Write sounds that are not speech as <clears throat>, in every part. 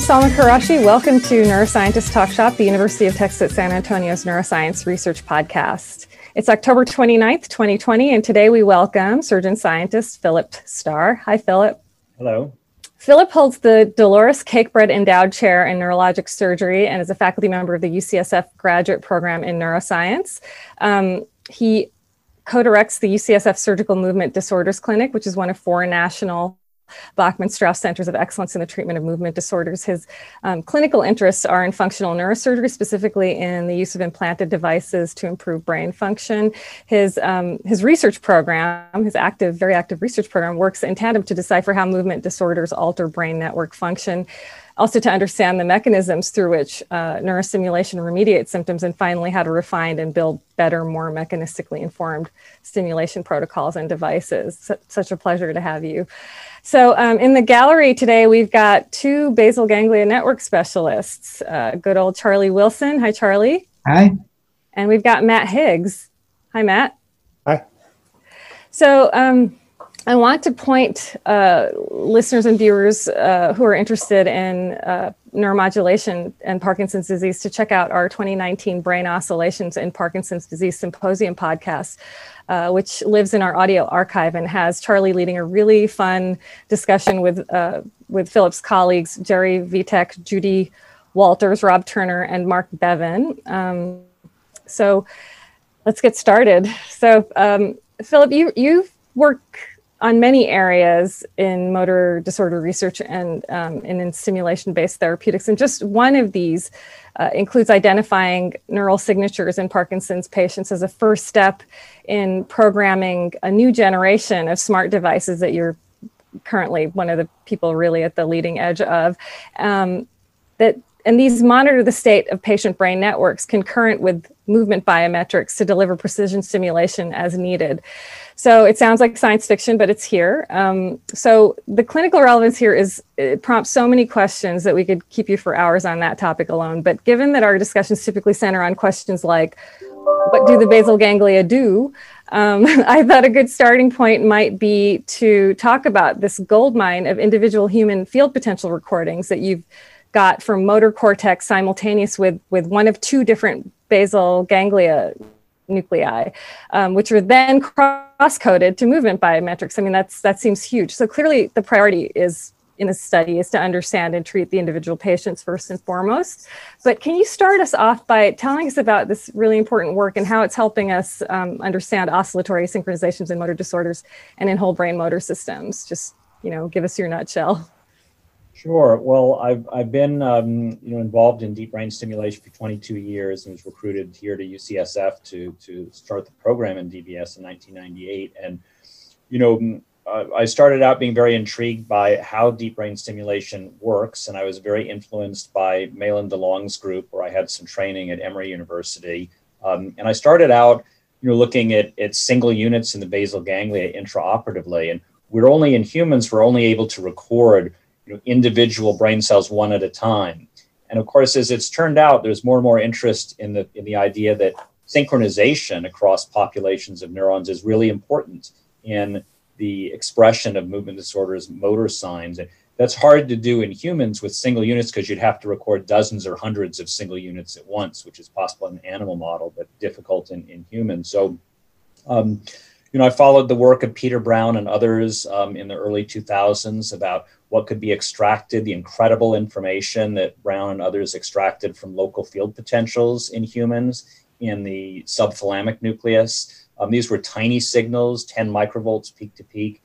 Salma Quraishy. Welcome to Neuroscientist Talk Shop, the University of Texas at San Antonio's Neuroscience Research Podcast. It's October 29th, 2020, and today we welcome surgeon scientist Philip Starr. Hi, Philip. Hello. Philip holds the Dolores Cakebread Endowed Chair in Neurologic Surgery and is a faculty member of the UCSF graduate program in neuroscience. Um, he co directs the UCSF Surgical Movement Disorders Clinic, which is one of four national Bachmann Strauss Centers of Excellence in the Treatment of Movement Disorders. His um, clinical interests are in functional neurosurgery, specifically in the use of implanted devices to improve brain function. His, um, his research program, his active, very active research program, works in tandem to decipher how movement disorders alter brain network function also to understand the mechanisms through which uh, neurostimulation remediates symptoms, and finally how to refine and build better, more mechanistically informed stimulation protocols and devices. such a pleasure to have you. So, um, in the gallery today, we've got two basal ganglia network specialists. Uh, good old Charlie Wilson. Hi, Charlie. Hi. And we've got Matt Higgs. Hi, Matt. Hi. So, um, I want to point uh, listeners and viewers uh, who are interested in uh, neuromodulation and Parkinson's disease to check out our 2019 Brain Oscillations in Parkinson's Disease Symposium podcast, uh, which lives in our audio archive and has Charlie leading a really fun discussion with, uh, with Philip's colleagues, Jerry Vitek, Judy Walters, Rob Turner, and Mark Bevan. Um, so let's get started. So, um, Philip, you, you work on many areas in motor disorder research and, um, and in stimulation based therapeutics. And just one of these uh, includes identifying neural signatures in Parkinson's patients as a first step in programming a new generation of smart devices that you're currently one of the people really at the leading edge of. Um, that and these monitor the state of patient brain networks concurrent with movement biometrics to deliver precision stimulation as needed. So it sounds like science fiction, but it's here. Um, so the clinical relevance here is it prompts so many questions that we could keep you for hours on that topic alone. But given that our discussions typically center on questions like, what do the basal ganglia do? Um, <laughs> I thought a good starting point might be to talk about this goldmine of individual human field potential recordings that you've got from motor cortex simultaneous with, with one of two different basal ganglia nuclei, um, which are then cross-coded to movement biometrics. I mean, that's that seems huge. So clearly, the priority is in a study is to understand and treat the individual patients first and foremost. But can you start us off by telling us about this really important work and how it's helping us um, understand oscillatory synchronizations in motor disorders and in whole brain motor systems? Just you know, give us your nutshell. Sure. Well, I've, I've been um, you know involved in deep brain stimulation for 22 years and was recruited here to UCSF to to start the program in DBS in 1998. And you know, uh, I started out being very intrigued by how deep brain stimulation works, and I was very influenced by Mahlon DeLong's group, where I had some training at Emory University. Um, and I started out, you know, looking at at single units in the basal ganglia intraoperatively, and we're only in humans, we're only able to record you know, individual brain cells one at a time. And of course, as it's turned out, there's more and more interest in the in the idea that synchronization across populations of neurons is really important in the expression of movement disorders, motor signs. That's hard to do in humans with single units because you'd have to record dozens or hundreds of single units at once, which is possible in an animal model, but difficult in, in humans. So, um, you know, I followed the work of Peter Brown and others um, in the early 2000s about what could be extracted, the incredible information that Brown and others extracted from local field potentials in humans in the subthalamic nucleus. Um, these were tiny signals, 10 microvolts peak to peak.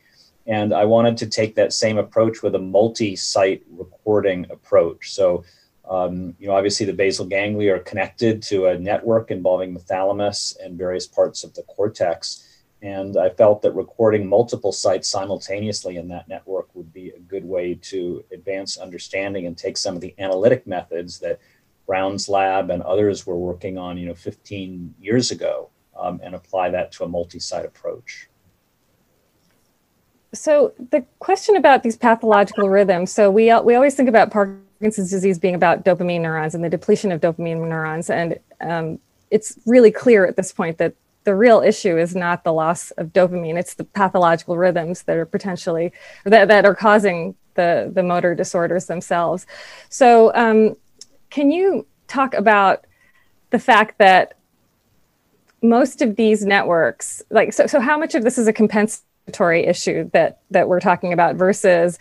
And I wanted to take that same approach with a multi site recording approach. So, um, you know, obviously the basal ganglia are connected to a network involving the thalamus and various parts of the cortex. And I felt that recording multiple sites simultaneously in that network would be a good way to advance understanding and take some of the analytic methods that Brown's lab and others were working on, you know, 15 years ago, um, and apply that to a multi-site approach. So the question about these pathological rhythms. So we we always think about Parkinson's disease being about dopamine neurons and the depletion of dopamine neurons, and um, it's really clear at this point that the real issue is not the loss of dopamine it's the pathological rhythms that are potentially that, that are causing the, the motor disorders themselves. So, um, can you talk about the fact that most of these networks, like, so, so how much of this is a compensatory issue that that we're talking about versus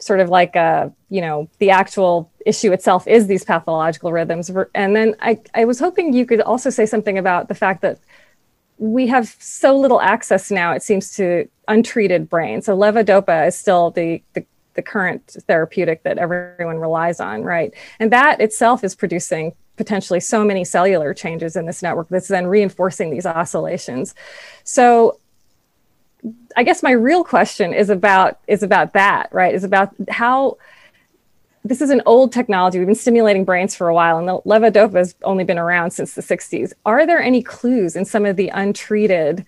sort of like a, you know, the actual issue itself is these pathological rhythms. And then I, I was hoping you could also say something about the fact that we have so little access now, it seems, to untreated brain. So levodopa is still the, the, the current therapeutic that everyone relies on, right? And that itself is producing potentially so many cellular changes in this network that's then reinforcing these oscillations. So I guess my real question is about is about that, right? Is about how this is an old technology. We've been stimulating brains for a while, and the levodopa has only been around since the 60s. Are there any clues in some of the untreated?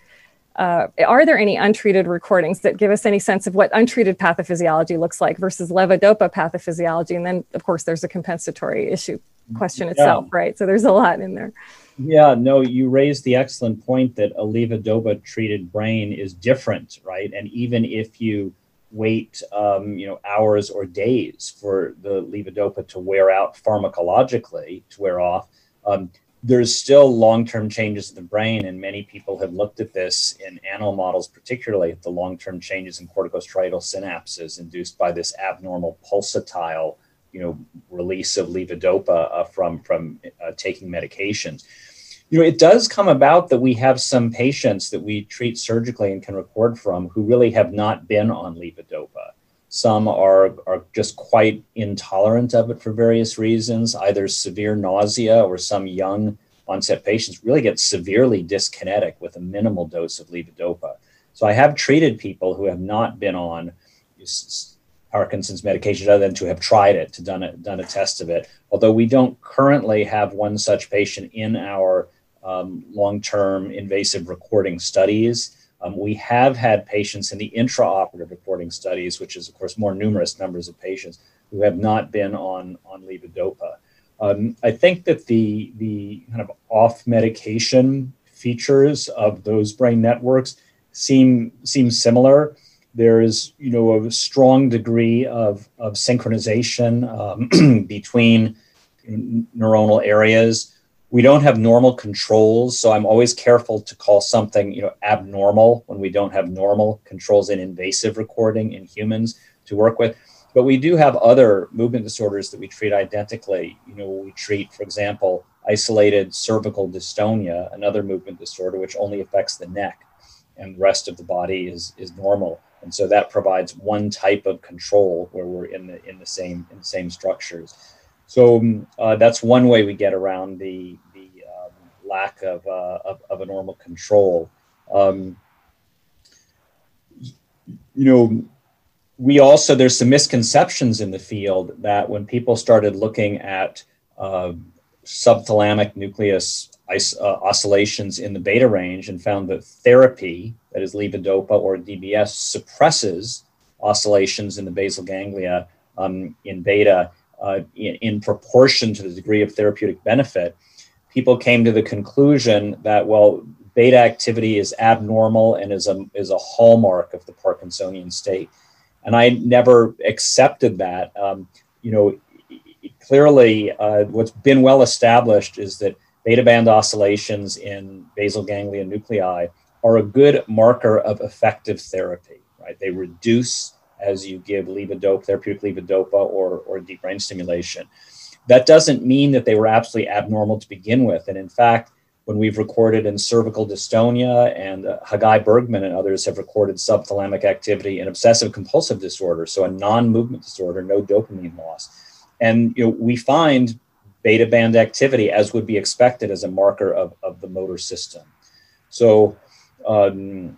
Uh, are there any untreated recordings that give us any sense of what untreated pathophysiology looks like versus levodopa pathophysiology? And then, of course, there's a compensatory issue question yeah. itself, right? So there's a lot in there. Yeah, no, you raised the excellent point that a levodopa treated brain is different, right? And even if you wait, um, you know, hours or days for the levodopa to wear out pharmacologically, to wear off, um, there's still long-term changes in the brain, and many people have looked at this in animal models, particularly the long-term changes in corticostriatal synapses induced by this abnormal pulsatile, you know, release of levodopa uh, from from uh, taking medications you know, it does come about that we have some patients that we treat surgically and can record from who really have not been on levodopa. Some are, are just quite intolerant of it for various reasons, either severe nausea or some young onset patients really get severely dyskinetic with a minimal dose of levodopa. So I have treated people who have not been on Parkinson's medication other than to have tried it, to done a, done a test of it. Although we don't currently have one such patient in our um, long-term invasive recording studies. Um, we have had patients in the intraoperative recording studies, which is of course more numerous numbers of patients who have not been on on levodopa. Um, I think that the the kind of off medication features of those brain networks seem seem similar. There is you know a strong degree of of synchronization um, <clears throat> between neuronal areas we don't have normal controls so i'm always careful to call something you know abnormal when we don't have normal controls in invasive recording in humans to work with. But we do have other movement disorders that we treat identically. You know we treat for example isolated cervical dystonia another movement disorder which only affects the neck and the rest of the body is is normal. And so that provides one type of control where we're in the in the same in the same structures so um, uh, that's one way we get around the the um, lack of, uh, of, of a normal control. Um, you know, we also there's some misconceptions in the field that when people started looking at uh, subthalamic nucleus uh, oscillations in the beta range and found that therapy, that is levodopa or DBS, suppresses oscillations in the basal ganglia um, in beta uh, in, in, proportion to the degree of therapeutic benefit, people came to the conclusion that, well, beta activity is abnormal and is a, is a hallmark of the Parkinsonian state. And I never accepted that. Um, you know, clearly, uh, what's been well established is that beta band oscillations in basal ganglia nuclei are a good marker of effective therapy, right? They reduce as you give levodopa, therapeutic levodopa or, or deep brain stimulation. That doesn't mean that they were absolutely abnormal to begin with. And in fact, when we've recorded in cervical dystonia and uh, Hagai Bergman and others have recorded subthalamic activity in obsessive compulsive disorder, so a non-movement disorder, no dopamine loss. And you know, we find beta band activity as would be expected as a marker of, of the motor system. So um,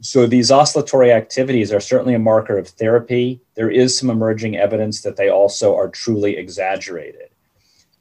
so these oscillatory activities are certainly a marker of therapy. There is some emerging evidence that they also are truly exaggerated.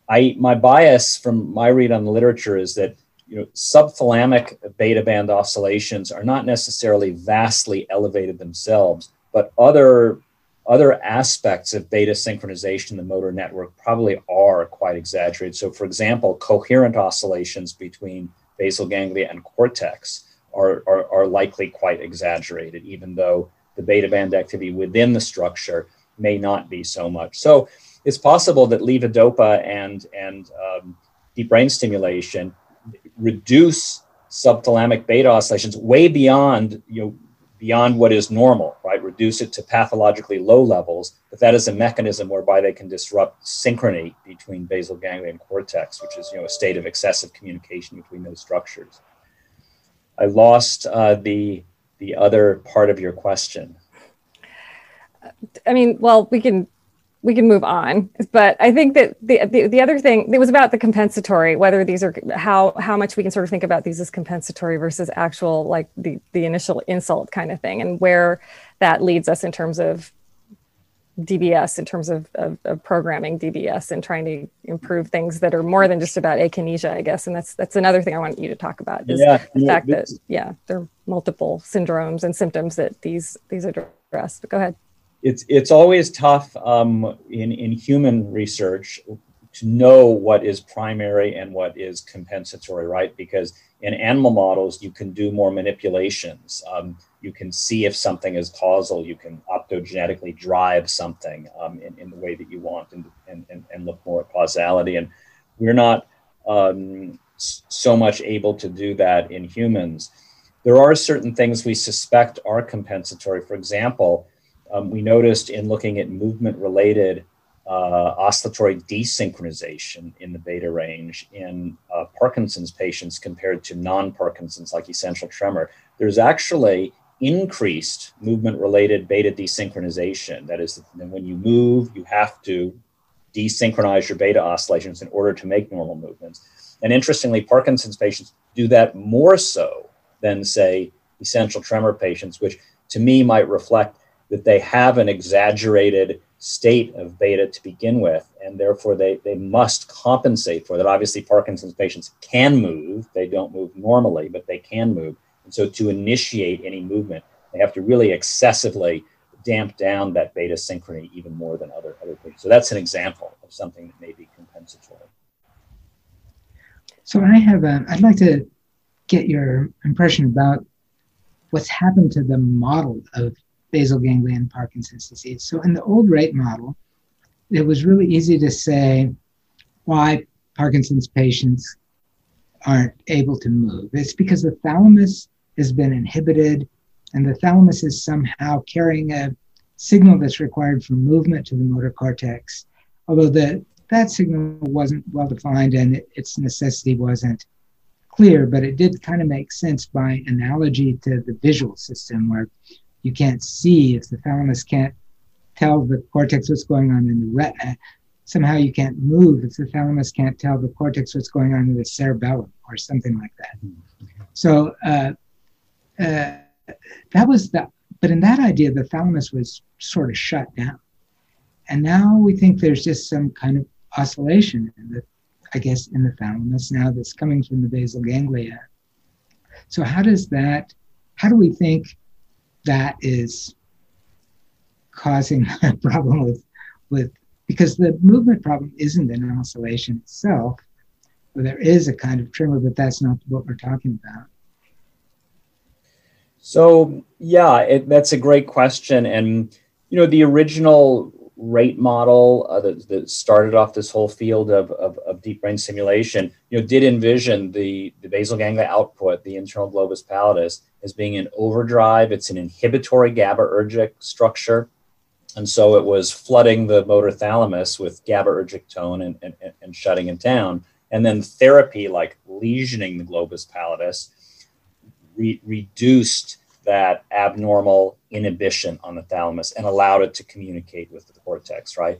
I my bias from my read on the literature is that you know subthalamic beta band oscillations are not necessarily vastly elevated themselves, but other other aspects of beta synchronization in the motor network probably are quite exaggerated. So, for example, coherent oscillations between basal ganglia and cortex are, are, are likely quite exaggerated, even though the beta band activity within the structure may not be so much. So it's possible that levodopa and, and um, deep brain stimulation reduce subthalamic beta oscillations way beyond you know beyond what is normal, right? Reduce it to pathologically low levels, but that is a mechanism whereby they can disrupt synchrony between basal ganglia and cortex, which is you know a state of excessive communication between those structures. I lost uh, the the other part of your question. I mean, well, we can we can move on. But I think that the, the, the other thing it was about the compensatory, whether these are how how much we can sort of think about these as compensatory versus actual like the the initial insult kind of thing, and where that leads us in terms of DBS, in terms of, of, of programming DBS and trying to improve things that are more than just about akinesia, I guess. And that's that's another thing I want you to talk about is yeah, the fact that yeah, there are multiple syndromes and symptoms that these these address. But go ahead it's it's always tough um, in in human research to know what is primary and what is compensatory, right? Because in animal models, you can do more manipulations. Um, you can see if something is causal. You can optogenetically drive something um, in, in the way that you want and, and, and, look more at causality. And we're not um, so much able to do that in humans. There are certain things we suspect are compensatory. For example, um, we noticed in looking at movement related uh, oscillatory desynchronization in the beta range in uh, Parkinson's patients compared to non Parkinson's, like essential tremor. There's actually increased movement related beta desynchronization. That is, when you move, you have to desynchronize your beta oscillations in order to make normal movements. And interestingly, Parkinson's patients do that more so than, say, essential tremor patients, which to me might reflect that they have an exaggerated state of beta to begin with, and therefore they, they must compensate for that. Obviously, Parkinson's patients can move, they don't move normally, but they can move. And so, to initiate any movement, they have to really excessively damp down that beta synchrony even more than other, other patients. So, that's an example of something that may be compensatory. So, I have, a, I'd like to get your impression about what's happened to the model of basal ganglion Parkinson's disease. So in the old rate model, it was really easy to say why Parkinson's patients aren't able to move. It's because the thalamus has been inhibited and the thalamus is somehow carrying a signal that's required for movement to the motor cortex. Although the, that signal wasn't well defined and it, its necessity wasn't clear, but it did kind of make sense by analogy to the visual system where you can't see, if the thalamus can't tell the cortex what's going on in the retina, somehow you can't move if the thalamus can't tell the cortex what's going on in the cerebellum or something like that. So uh, uh, that was the, but in that idea, the thalamus was sort of shut down. And now we think there's just some kind of oscillation in the, I guess, in the thalamus now that's coming from the basal ganglia. So how does that, how do we think that is causing <laughs> a problem with with because the movement problem isn't an oscillation itself. There is a kind of tremor, but that's not what we're talking about. So yeah, it, that's a great question, and you know the original rate model uh, that, that, started off this whole field of, of, of, deep brain stimulation, you know, did envision the, the basal ganglia output, the internal globus pallidus, as being an overdrive. It's an inhibitory GABAergic structure. And so it was flooding the motor thalamus with GABAergic tone and, and, and shutting it down. And then therapy, like lesioning the globus pallidus, re- reduced that abnormal inhibition on the thalamus and allowed it to communicate with the cortex, right?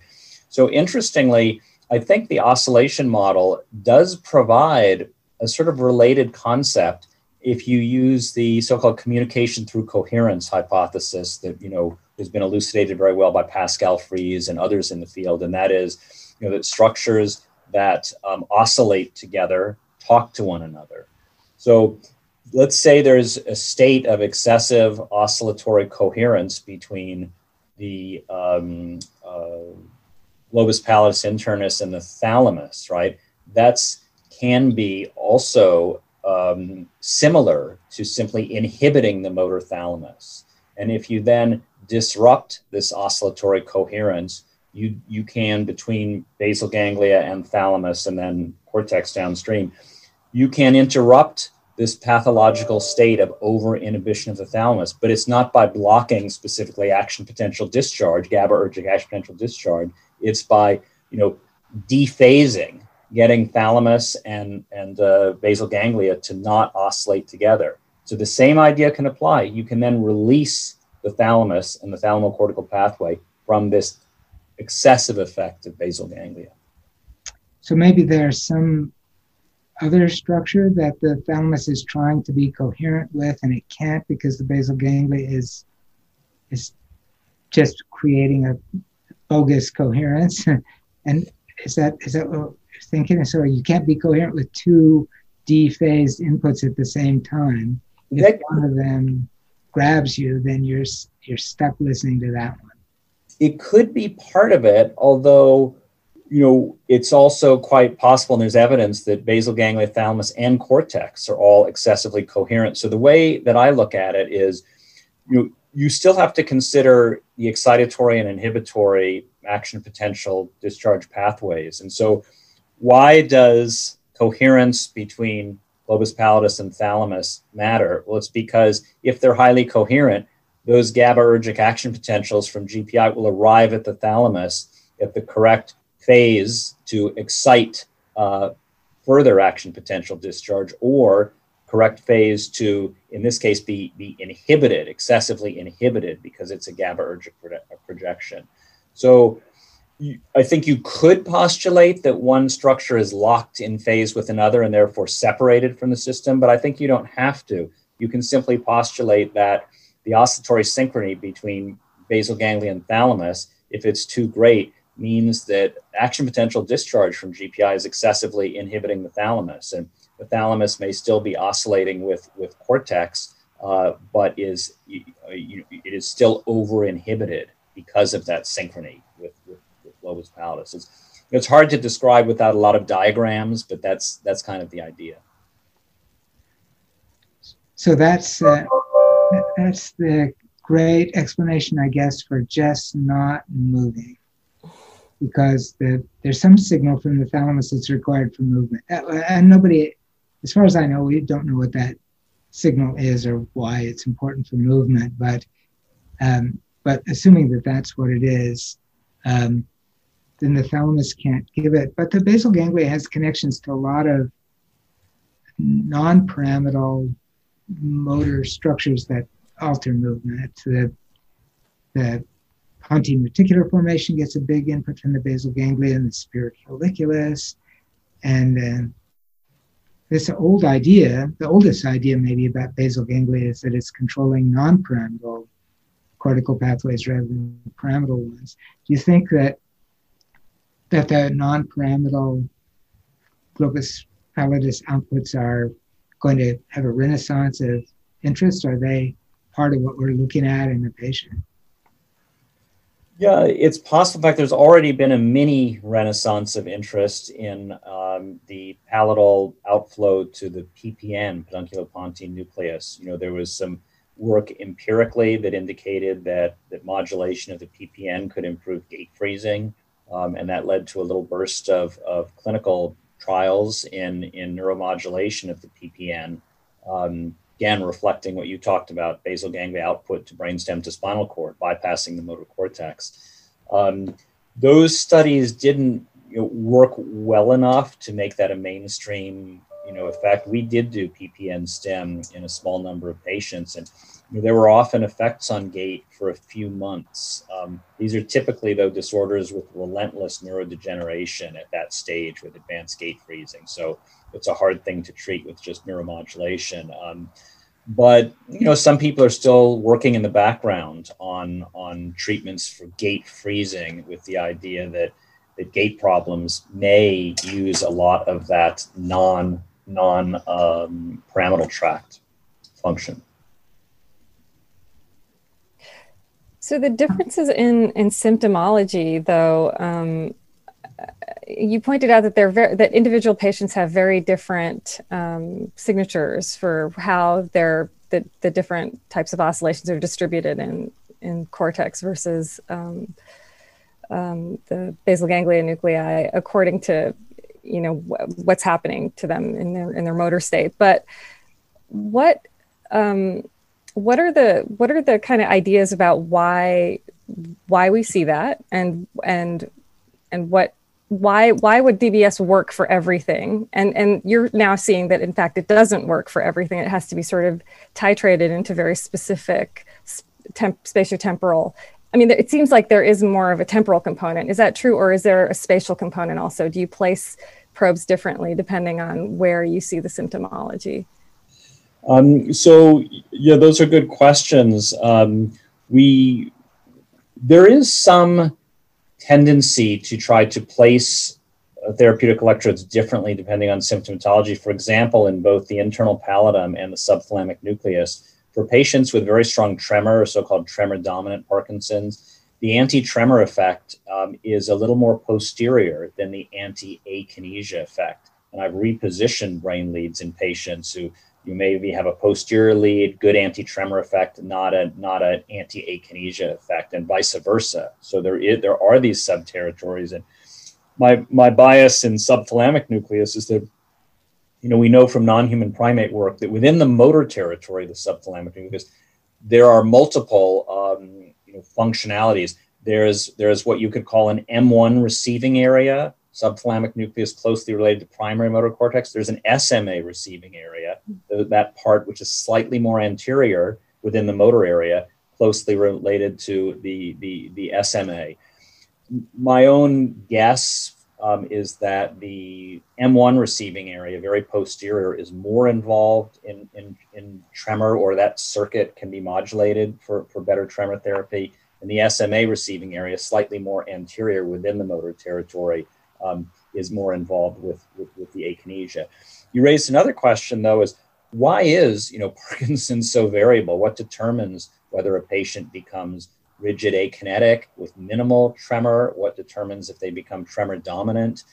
So, interestingly, I think the oscillation model does provide a sort of related concept if you use the so-called communication through coherence hypothesis that you know has been elucidated very well by Pascal Fries and others in the field, and that is you know that structures that um, oscillate together talk to one another. So let's say there's a state of excessive oscillatory coherence between the um, uh, globus pallidus internus and the thalamus, right? That's can be also um, similar to simply inhibiting the motor thalamus. And if you then disrupt this oscillatory coherence, you, you can, between basal ganglia and thalamus and then cortex downstream, you can interrupt this pathological state of over inhibition of the thalamus, but it's not by blocking specifically action potential discharge, GABAergic action potential discharge. It's by, you know, dephasing, getting thalamus and, and uh, basal ganglia to not oscillate together. So the same idea can apply. You can then release the thalamus and the thalamocortical pathway from this excessive effect of basal ganglia. So maybe there's some other structure that the thalamus is trying to be coherent with and it can't because the basal ganglia is is just creating a bogus coherence. <laughs> And is that is that what you're thinking? So you can't be coherent with two d dephased inputs at the same time. If that, one of them grabs you then you're you're stuck listening to that one. It could be part of it although you know, it's also quite possible, and there's evidence that basal ganglia, thalamus, and cortex are all excessively coherent. So the way that I look at it is, you know, you still have to consider the excitatory and inhibitory action potential discharge pathways. And so, why does coherence between globus pallidus and thalamus matter? Well, it's because if they're highly coherent, those GABAergic action potentials from GPI will arrive at the thalamus at the correct phase to excite uh, further action potential discharge or correct phase to, in this case, be, be inhibited, excessively inhibited because it's a GABAergic projection. So you, I think you could postulate that one structure is locked in phase with another and therefore separated from the system, but I think you don't have to. You can simply postulate that the oscillatory synchrony between basal ganglia and thalamus, if it's too great, means that action potential discharge from GPI is excessively inhibiting the thalamus. And the thalamus may still be oscillating with, with cortex, uh, but is it is still over inhibited because of that synchrony with, with, with globus pallidus. It's, it's hard to describe without a lot of diagrams, but that's that's kind of the idea. So that's uh, that's the great explanation, I guess, for just not moving because the, there's some signal from the thalamus that's required for movement. And nobody, as far as I know, we don't know what that signal is or why it's important for movement. But um, but assuming that that's what it is, um, then the thalamus can't give it. But the basal ganglia has connections to a lot of non-pyramidal motor structures that alter movement. The the pontine reticular formation gets a big input from the basal ganglia and the superior colliculus. And then this old idea, the oldest idea maybe about basal ganglia is that it's controlling non-pyramidal cortical pathways rather than pyramidal ones. Do you think that that the non-pyramidal globus pallidus outputs are going to have a renaissance of interest? Are they part of what we're looking at in the patient? Yeah, it's possible. In fact, there's already been a mini renaissance of interest in um, the pallidal outflow to the PPN, pedunculopontine nucleus. You know, there was some work empirically that indicated that, that modulation of the PPN could improve gait freezing, um, and that led to a little burst of, of clinical trials in, in neuromodulation of the PPN. Um, again reflecting what you talked about basal ganglia output to brainstem to spinal cord bypassing the motor cortex. Um, those studies didn't you know, work well enough to make that a mainstream you know effect. We did do ppn stim in a small number of patients and there were often effects on gait for a few months um, these are typically though disorders with relentless neurodegeneration at that stage with advanced gait freezing so it's a hard thing to treat with just neuromodulation. Um, but you know, some people are still working in the background on on treatments for gait freezing, with the idea that that gait problems may use a lot of that non non um, pyramidal tract function. So the differences in in symptomology, though, um, you pointed out that they're very, that individual patients have very different um, signatures for how their the, the different types of oscillations are distributed in in cortex versus um, um, the basal ganglia nuclei according to you know what's happening to them in their in their motor state. But what um, what are the what are the kind of ideas about why why we see that and and and what why why would DBS work for everything? And and you're now seeing that in fact it doesn't work for everything. It has to be sort of titrated into very specific temp, spatiotemporal. I mean, it seems like there is more of a temporal component. Is that true, or is there a spatial component also? Do you place probes differently depending on where you see the symptomology? Um, so yeah, those are good questions. Um, we there is some tendency to try to place uh, therapeutic electrodes differently depending on symptomatology. For example, in both the internal pallidum and the subthalamic nucleus, for patients with very strong tremor, so-called tremor-dominant Parkinson's, the anti-tremor effect um, is a little more posterior than the anti-akinesia effect. And I've repositioned brain leads in patients who you maybe have a posterior lead, good anti-tremor effect, not a not an anti-akinesia effect, and vice versa. So there is there are these subterritories, and my my bias in subthalamic nucleus is that you know we know from non-human primate work that within the motor territory, the subthalamic nucleus, there are multiple um, you know, functionalities. There's there's what you could call an M1 receiving area subthalamic nucleus closely related to primary motor cortex. There's an SMA receiving area, that part which is slightly more anterior within the motor area, closely related to the, the, the SMA. My own guess um, is that the M1 receiving area, very posterior, is more involved in, in, in tremor, or that circuit can be modulated for, for better tremor therapy. And the SMA receiving area, slightly more anterior within the motor territory, um, is more involved with, with, with the akinesia. You raised another question though is why is you know <laughs> Parkinson's so variable? What determines whether a patient becomes rigid akinetic with minimal tremor? What determines if they become tremor dominant?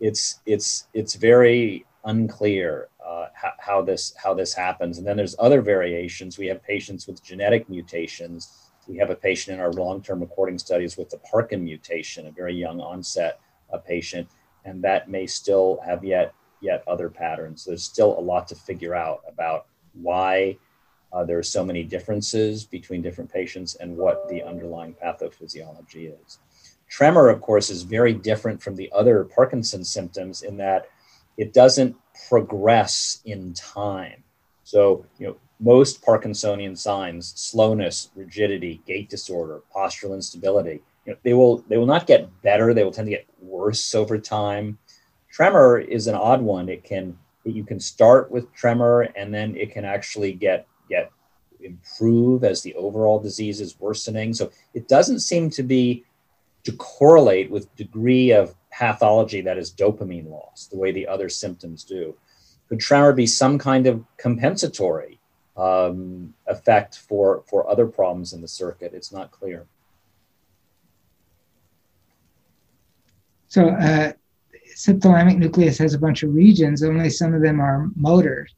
It's it's it's very unclear uh, how, how this how this happens. And then there's other variations. We have patients with genetic mutations. We have a patient in our long-term recording studies with the Parkin mutation, a very young onset a patient, and that may still have yet yet other patterns. There's still a lot to figure out about why uh, there are so many differences between different patients and what the underlying pathophysiology is. Tremor, of course, is very different from the other Parkinson's symptoms in that it doesn't progress in time. So, you know, most Parkinsonian signs, slowness, rigidity, gait disorder, postural instability, you know, they will they will not get better. They will tend to get worse over time. Tremor is an odd one. It can you can start with tremor and then it can actually get get improve as the overall disease is worsening. So it doesn't seem to be to correlate with degree of pathology that is dopamine loss the way the other symptoms do. Could tremor be some kind of compensatory um, effect for for other problems in the circuit? It's not clear. So uh, subthalamic nucleus has a bunch of regions. Only some of them are motor.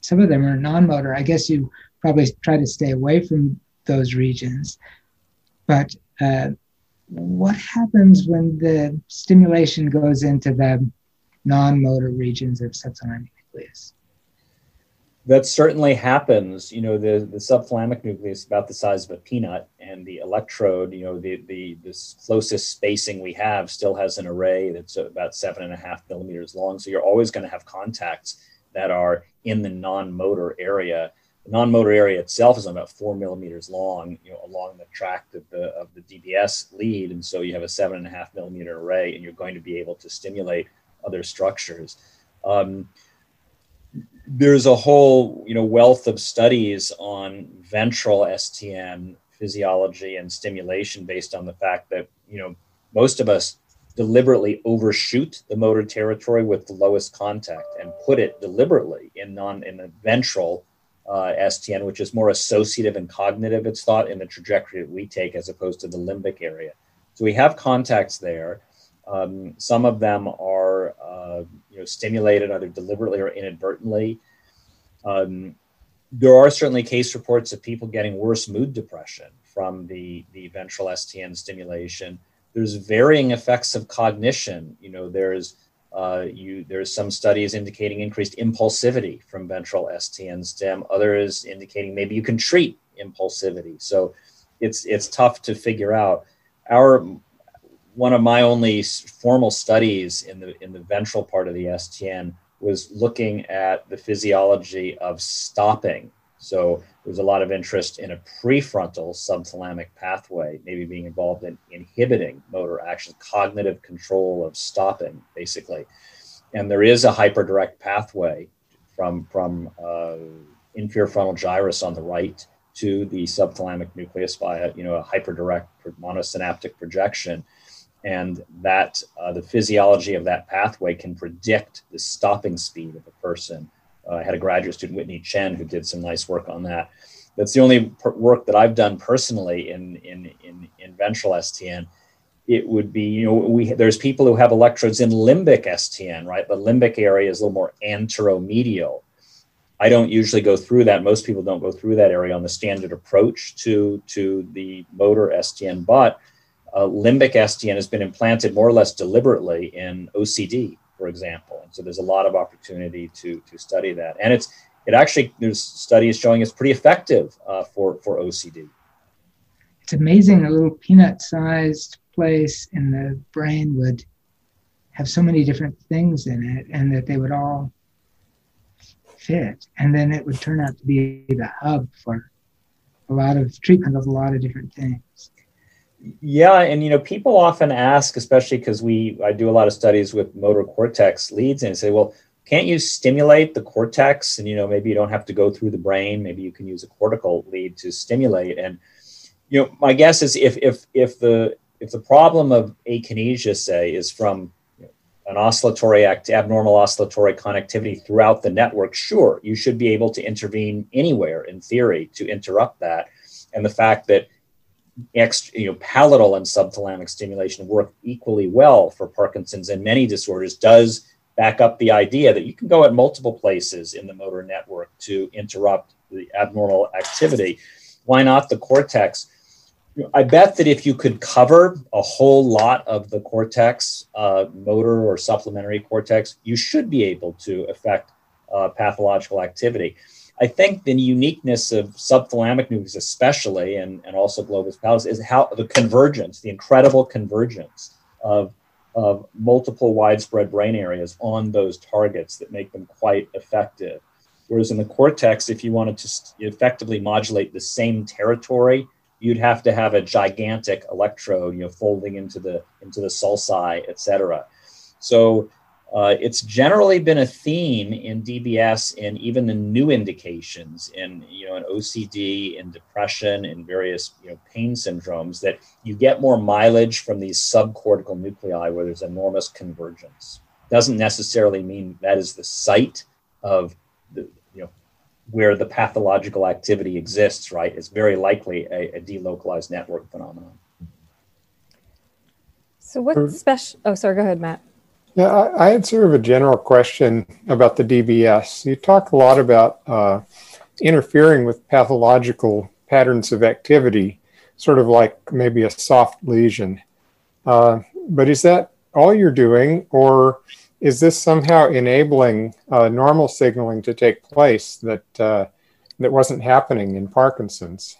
Some of them are non-motor. I guess you probably try to stay away from those regions. But uh, what happens when the stimulation goes into the non-motor regions of subthalamic nucleus? That certainly happens. You know, the, the subthalamic nucleus about the size of a peanut, and the electrode, you know, the, the this closest spacing we have still has an array that's about seven and a half millimeters long. So you're always going to have contacts that are in the non-motor area. The non-motor area itself is about four millimeters long, you know, along the tract of the of the DBS lead, and so you have a seven and a half millimeter array, and you're going to be able to stimulate other structures. Um, there's a whole you know wealth of studies on ventral STN physiology and stimulation based on the fact that you know most of us deliberately overshoot the motor territory with the lowest contact and put it deliberately in non in the ventral uh, STN, which is more associative and cognitive. It's thought in the trajectory that we take as opposed to the limbic area. So we have contacts there. Um, some of them are know, stimulated either deliberately or inadvertently. Um, there are certainly case reports of people getting worse mood depression from the, the ventral STN stimulation. There's varying effects of cognition. You know, there's uh, you there's some studies indicating increased impulsivity from ventral STN stim. Others indicating maybe you can treat impulsivity. So it's it's tough to figure out. Our one of my only formal studies in the in the ventral part of the STN was looking at the physiology of stopping. So there was a lot of interest in a prefrontal subthalamic pathway, maybe being involved in inhibiting motor action, cognitive control of stopping, basically. And there is a hyperdirect pathway from from uh, inferior frontal gyrus on the right to the subthalamic nucleus via you know a hyperdirect monosynaptic projection and that uh, the physiology of that pathway can predict the stopping speed of a person. Uh, I had a graduate student, Witney Chen, who did some nice work on that. That's the only per- work that I've done personally in, in, in, in ventral STN. It would be, you know, we there's people who have electrodes in limbic STN, right? The limbic area is a little more anteromedial. I don't usually go through that. Most people don't go through that area on the standard approach to, to the motor STN, but uh, limbic STN has been implanted more or less deliberately in OCD, for example. And so there's a lot of opportunity to, to study that. And it's it actually there's studies showing it's pretty effective uh, for for OCD. It's amazing a little peanut-sized place in the brain would have so many different things in it, and that they would all fit, and then it would turn out to be the hub for a lot of treatment of a lot of different things. Yeah, and you know, people often ask, especially because we I do a lot of studies with motor cortex leads, and say, well, can't you stimulate the cortex? And you know, maybe you don't have to go through the brain. Maybe you can use a cortical lead to stimulate. And you know, my guess is if if if the if the problem of akinesia, say, is from an oscillatory act, abnormal oscillatory connectivity throughout the network, sure, you should be able to intervene anywhere in theory to interrupt that. And the fact that ex, you know, pallidal and subthalamic stimulation work equally well for Parkinson's and many disorders does back up the idea that you can go at multiple places in the motor network to interrupt the abnormal activity. Why not the cortex? I bet that if you could cover a whole lot of the cortex, uh, motor or supplementary cortex, you should be able to affect uh, pathological activity. I think the uniqueness of subthalamic nucleus, especially, and, and also globus pallidus, is how the convergence, the incredible convergence of, of multiple widespread brain areas on those targets that make them quite effective. Whereas in the cortex, if you wanted to effectively modulate the same territory, you'd have to have a gigantic electrode, you know, folding into the into the sulci, et cetera. So uh, it's generally been a theme in DBS and even the new indications in you know in OCD in depression and various you know pain syndromes that you get more mileage from these subcortical nuclei where there's enormous convergence. Doesn't necessarily mean that is the site of the you know where the pathological activity exists. Right, it's very likely a, a delocalized network phenomenon. So what special? Oh, sorry. Go ahead, Matt. Yeah, I, I, had sort of a general question about the DBS. You talk a lot about uh, interfering with pathological patterns of activity, sort of like maybe a soft lesion. Uh, but is that all you're doing, or is this somehow enabling uh, normal signaling to take place that uh, that wasn't happening in Parkinson's?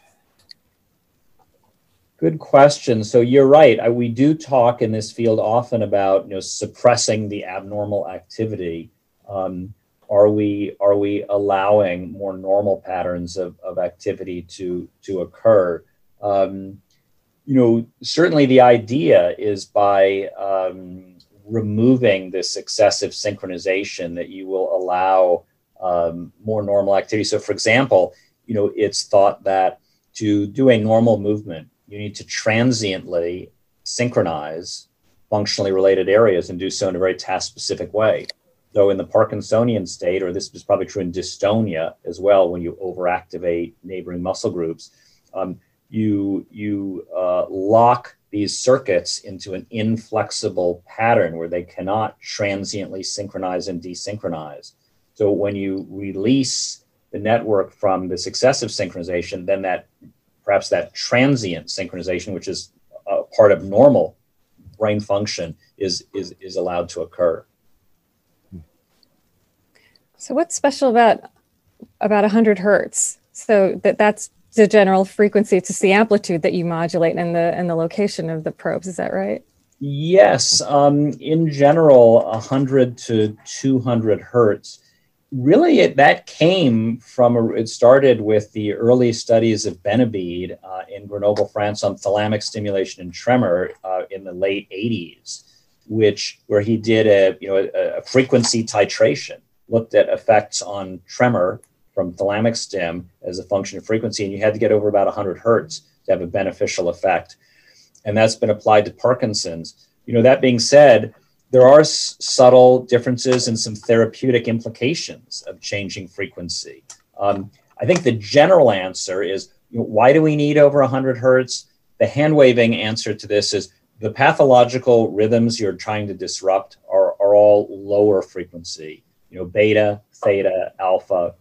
Good question. So you're right. I, we do talk in this field often about you know suppressing the abnormal activity. Um, are we are we allowing more normal patterns of, of activity to to occur? Um, you know, certainly the idea is by um, removing this excessive synchronization that you will allow um, more normal activity. So, for example, you know, it's thought that to do a normal movement you need to transiently synchronize functionally related areas and do so in a very task specific way. So in the Parkinsonian state, or this is probably true in dystonia as well, when you overactivate neighboring muscle groups, um, you you uh, lock these circuits into an inflexible pattern where they cannot transiently synchronize and desynchronize. So when you release the network from this excessive synchronization, then that perhaps that transient synchronization, which is a part of normal brain function, is is is allowed to occur. So what's special about about 100 hertz? So that that's the general frequency. It's just the amplitude that you modulate and the and the location of the probes. Is that right? Yes. Um, in general, 100 to 200 hertz. Really, it, that came from, a, it started with the early studies of Benabid uh, in Grenoble, France on thalamic stimulation and tremor uh, in the late 80s, which, where he did a, you know, a, a frequency titration, looked at effects on tremor from thalamic stim as a function of frequency, and you had to get over about 100 hertz to have a beneficial effect. And that's been applied to Parkinson's. You know, that being said, there are s- subtle differences and some therapeutic implications of changing frequency. Um, I think the general answer is you know, why do we need over 100 hertz? The hand waving answer to this is the pathological rhythms you're trying to disrupt are, are all lower frequency, you know, beta, theta, alpha,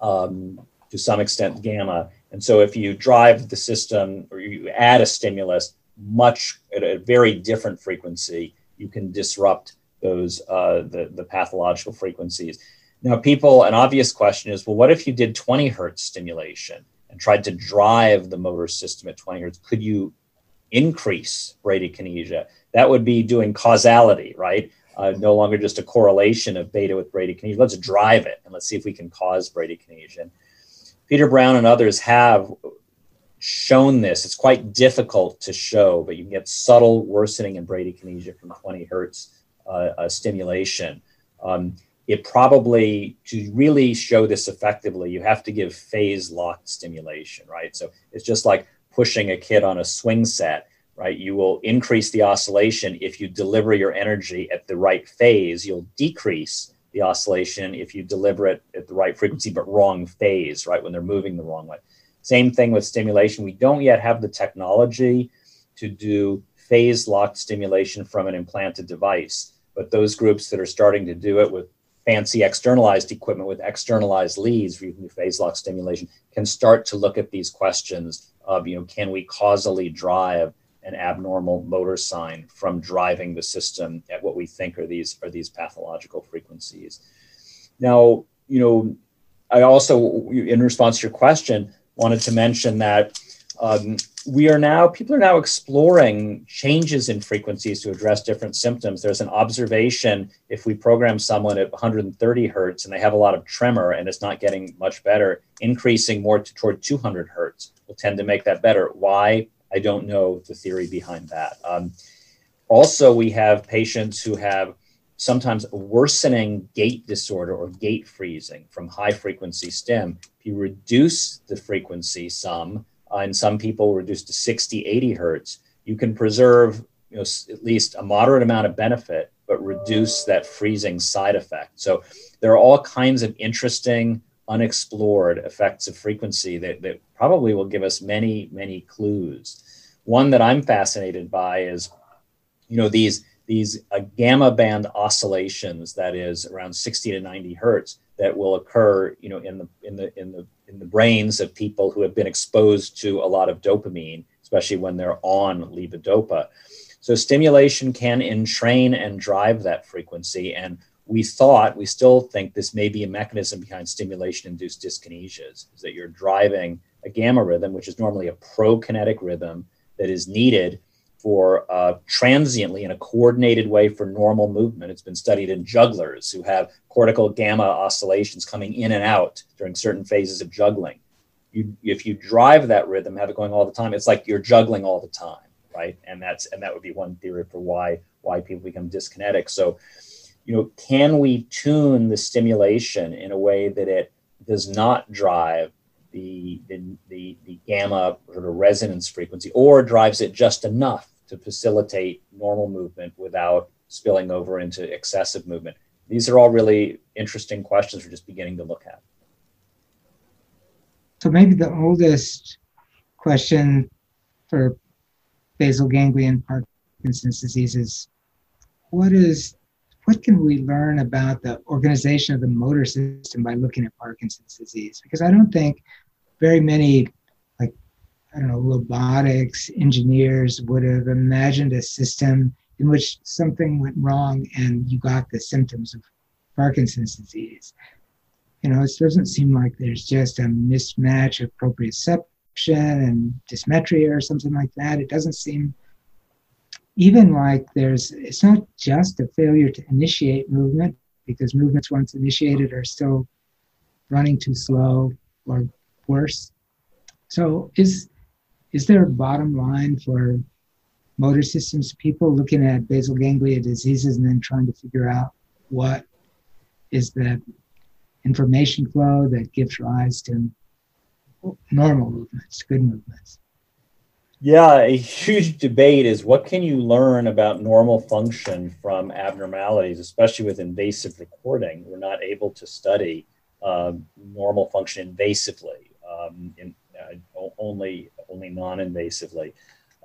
um, to some extent gamma. And so if you drive the system or you add a stimulus much at a very different frequency, you can disrupt those uh, the, the pathological frequencies. Now, people, an obvious question is, well, what if you did 20 hertz stimulation and tried to drive the motor system at 20 hertz? Could you increase bradykinesia? That would be doing causality, right? Uh, no longer just a correlation of beta with bradykinesia. Let's drive it and let's see if we can cause bradykinesia. Peter Brown and others have shown this. It's quite difficult to show, but you can get subtle worsening in bradykinesia from 20 hertz uh, uh, stimulation. Um, it probably, to really show this effectively, you have to give phase locked stimulation, right? So it's just like pushing a kid on a swing set right? You will increase the oscillation if you deliver your energy at the right phase. You'll decrease the oscillation if you deliver it at the right frequency, but wrong phase, right? When they're moving the wrong way. Same thing with stimulation. We don't yet have the technology to do phase locked stimulation from an implanted device, but those groups that are starting to do it with fancy externalized equipment with externalized leads where you can do phase lock stimulation can start to look at these questions of, you know, can we causally drive an abnormal motor sign from driving the system at what we think are these are these pathological frequencies. Now, you know, I also, in response to your question, wanted to mention that um, we are now people are now exploring changes in frequencies to address different symptoms. There's an observation if we program someone at 130 hertz and they have a lot of tremor and it's not getting much better, increasing more to, toward 200 hertz will tend to make that better. Why? I don't know the theory behind that. Um, also, we have patients who have sometimes worsening gait disorder or gait freezing from high frequency stim. You reduce the frequency some, uh, and some people reduce to 60, 80 hertz, you can preserve you know, at least a moderate amount of benefit, but reduce that freezing side effect. So there are all kinds of interesting unexplored effects of frequency that, that probably will give us many, many clues. One that I'm fascinated by is, you know, these these uh, gamma band oscillations that is around 60 to 90 hertz that will occur, you know, in the in the in the in the brains of people who have been exposed to a lot of dopamine, especially when they're on levodopa. So stimulation can entrain and drive that frequency. And we thought, we still think this may be a mechanism behind stimulation induced dyskinesias, is that you're driving a gamma rhythm, which is normally a prokinetic rhythm that is needed for uh, transiently in a coordinated way for normal movement. It's been studied in jugglers who have cortical gamma oscillations coming in and out during certain phases of juggling. You, if you drive that rhythm, have it going all the time, it's like you're juggling all the time, right? And that's and that would be one theory for why why people become dyskinetic. So you know, can we tune the stimulation in a way that it does not drive the, the, the, the gamma sort of resonance frequency or drives it just enough to facilitate normal movement without spilling over into excessive movement? These are all really interesting questions we're just beginning to look at. So maybe the oldest question for basal ganglion Parkinson's disease is what is what can we learn about the organization of the motor system by looking at Parkinson's disease? Because I don't think very many, like, I don't know, robotics engineers would have imagined a system in which something went wrong and you got the symptoms of Parkinson's disease. You know, it doesn't seem like there's just a mismatch of proprioception and dysmetria or something like that. It doesn't seem even like there's, it's not just a failure to initiate movement because movements once initiated are still running too slow or worse. So is is there a bottom line for motor systems people looking at basal ganglia diseases and then trying to figure out what is the information flow that gives rise to normal movements, good movements? Yeah, a huge debate is what can you learn about normal function from abnormalities, especially with invasive recording. We're not able to study uh, normal function invasively, um, in, uh, only only non-invasively.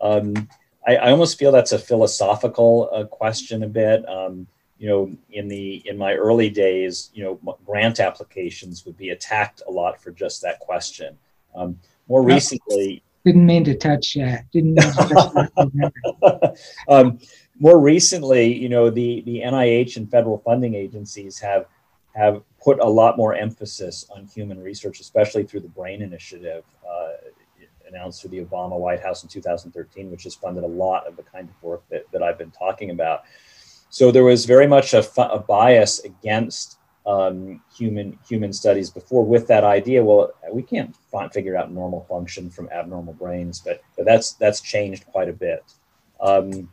Um, I, I, almost feel that's a philosophical uh, question a bit. Um, you know, in the in my early days, you know, grant applications would be attacked a lot for just that question. Um, more recently, didn't mean to touch. Uh, didn't. To <laughs> um, more recently, you know, the the NIH and federal funding agencies have have put a lot more emphasis on human research, especially through the Brain Initiative, uh, announced through the Obama White House in 2013, which has funded a lot of the kind of work that, that I've been talking about. So there was very much a, a bias against um, human human studies before with that idea. Well, we can't find, figure out normal function from abnormal brains, but, but that's that's changed quite a bit. Um,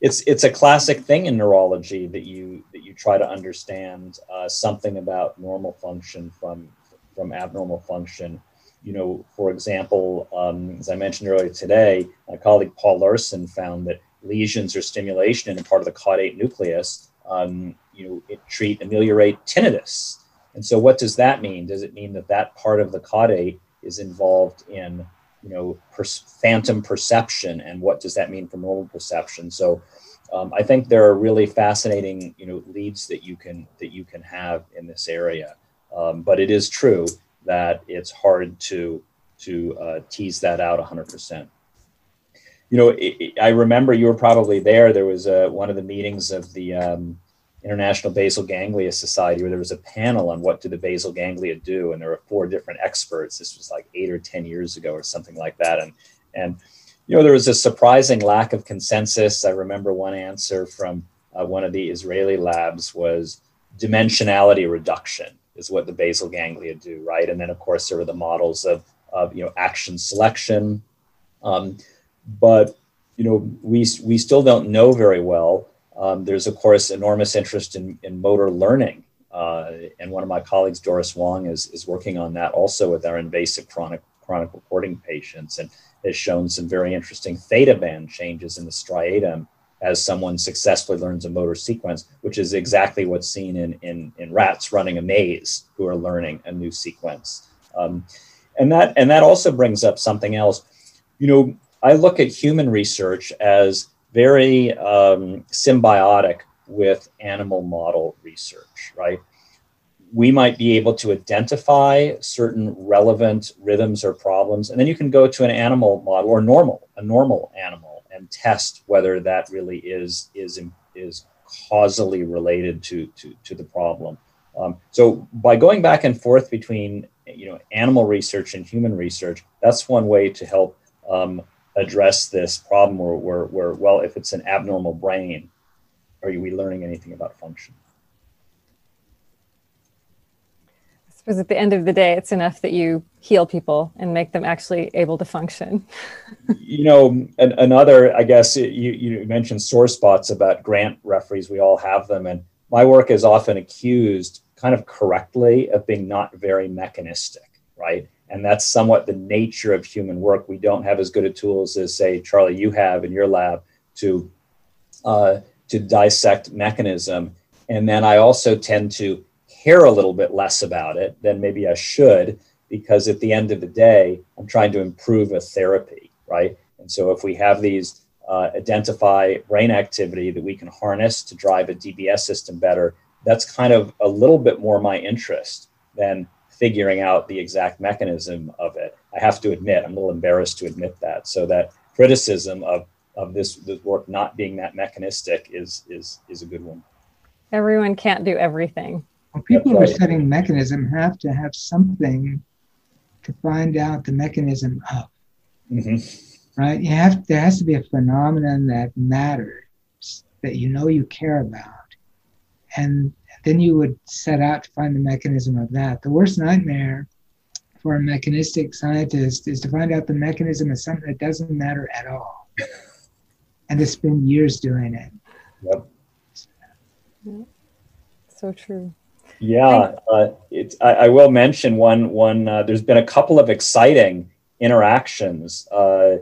it's it's a classic thing in neurology that you that you try to understand uh, something about normal function from from abnormal function. You know, for example, um, as I mentioned earlier today, my colleague Paul Larson found that lesions or stimulation in a part of the caudate nucleus um, you know, it treat ameliorate tinnitus. And so what does that mean? Does it mean that that part of the caudate is involved in, you know, phantom perception? And what does that mean for normal perception? So um, I think there are really fascinating, you know, leads that you can that you can have in this area. Um, but it is true that it's hard to to uh, tease that out 100%. You know, it, it, I remember you were probably there. There was uh, one of the meetings of the um, International Basal Ganglia Society, where there was a panel on what do the basal ganglia do, and there were four different experts. This was like eight or ten years ago, or something like that, and and you know there was a surprising lack of consensus. I remember one answer from uh, one of the Israeli labs was dimensionality reduction is what the basal ganglia do, right? And then of course there were the models of of you know action selection, um, but you know we we still don't know very well um, there's, of course, enormous interest in, in motor learning. Uh, and one of my colleagues, Doris Wang, is, is working on that also with our invasive chronic, chronic recording patients and has shown some very interesting theta band changes in the striatum as someone successfully learns a motor sequence, which is exactly what's seen in, in, in rats running a maze who are learning a new sequence. Um, and, that, and that also brings up something else. You know, I look at human research as very um, symbiotic with animal model research, right? We might be able to identify certain relevant rhythms or problems, and then you can go to an animal model or normal, a normal animal, and test whether that really is is is causally related to to, to the problem. Um, so by going back and forth between you know animal research and human research, that's one way to help um, address this problem where, where, where, well, if it's an abnormal brain, are we learning anything about function? I suppose at the end of the day, it's enough that you heal people and make them actually able to function. <laughs> you know, an, another, I guess, you, you mentioned sore spots about grant referees. We all have them. And my work is often accused, kind of correctly, of being not very mechanistic, right? And that's somewhat the nature of human work. We don't have as good a tools as, say, Charlie, you have in your lab to uh, to dissect mechanism. And then I also tend to care a little bit less about it than maybe I should, because at the end of the day, I'm trying to improve a therapy, right? And so if we have these uh, identify brain activity that we can harness to drive a DBS system better, that's kind of a little bit more my interest than figuring out the exact mechanism of it. I have to admit, I'm a little embarrassed to admit that. So that criticism of of this, this work not being that mechanistic is is is a good one. Everyone can't do everything. Well, people who are studying mechanism have to have something to find out the mechanism of, Mhm. right? You have there has to be a phenomenon that matters that you know you care about, and then you would set out to find the mechanism of that. The worst nightmare for a mechanistic scientist is to find out the mechanism of something that doesn't matter at all, <laughs> and to spend years doing it. Yep. So true. Yeah, uh, it's. I, I will mention one. One. Uh, there's been a couple of exciting interactions, uh,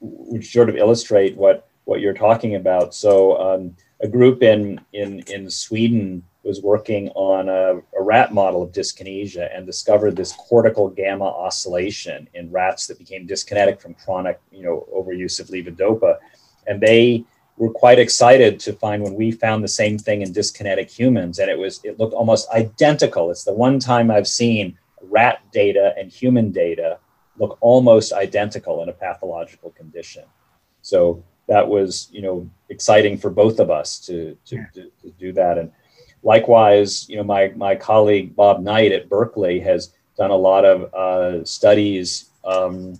which sort of illustrate what what you're talking about. So, um, a group in in in Sweden was working on a, a rat model of dyskinesia and discovered this cortical gamma oscillation in rats that became dyskinetic from chronic, you know, overuse of levodopa, and they were quite excited to find when we found the same thing in dyskinetic humans and it was it looked almost identical. It's the one time i've seen rat data and human data look almost identical in a pathological condition. So that was you know exciting for both of us to to, Yeah. to, to do that. And likewise you know my my colleague bob knight at berkeley has done a lot of uh, studies um,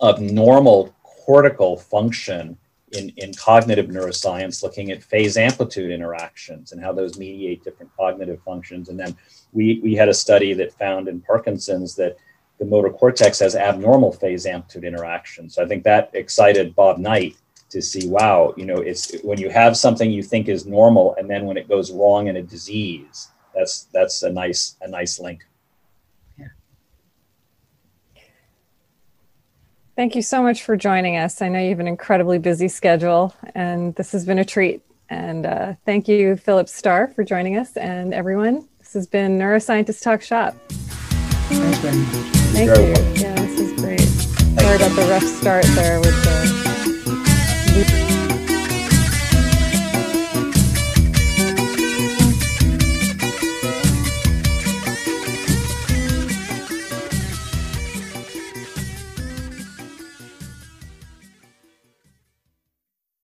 of normal cortical function in, in cognitive neuroscience, looking at phase amplitude interactions and how those mediate different cognitive functions. And then we, we had a study that found in Parkinson's that the motor cortex has abnormal phase amplitude interactions. So I think that excited Bob Knight to see, wow, you know, it's when you have something you think is normal, and then when it goes wrong in a disease, that's that's a nice a nice link. yeah. Thank you so much for joining us. I know you have an incredibly busy schedule, and this has been a treat. And uh, thank you, Philip Starr, for joining us, and everyone. This has been Neuroscientist Talk Shop. Thanks very much. Thank you. Yeah, this is great. Sorry about the rough start there with the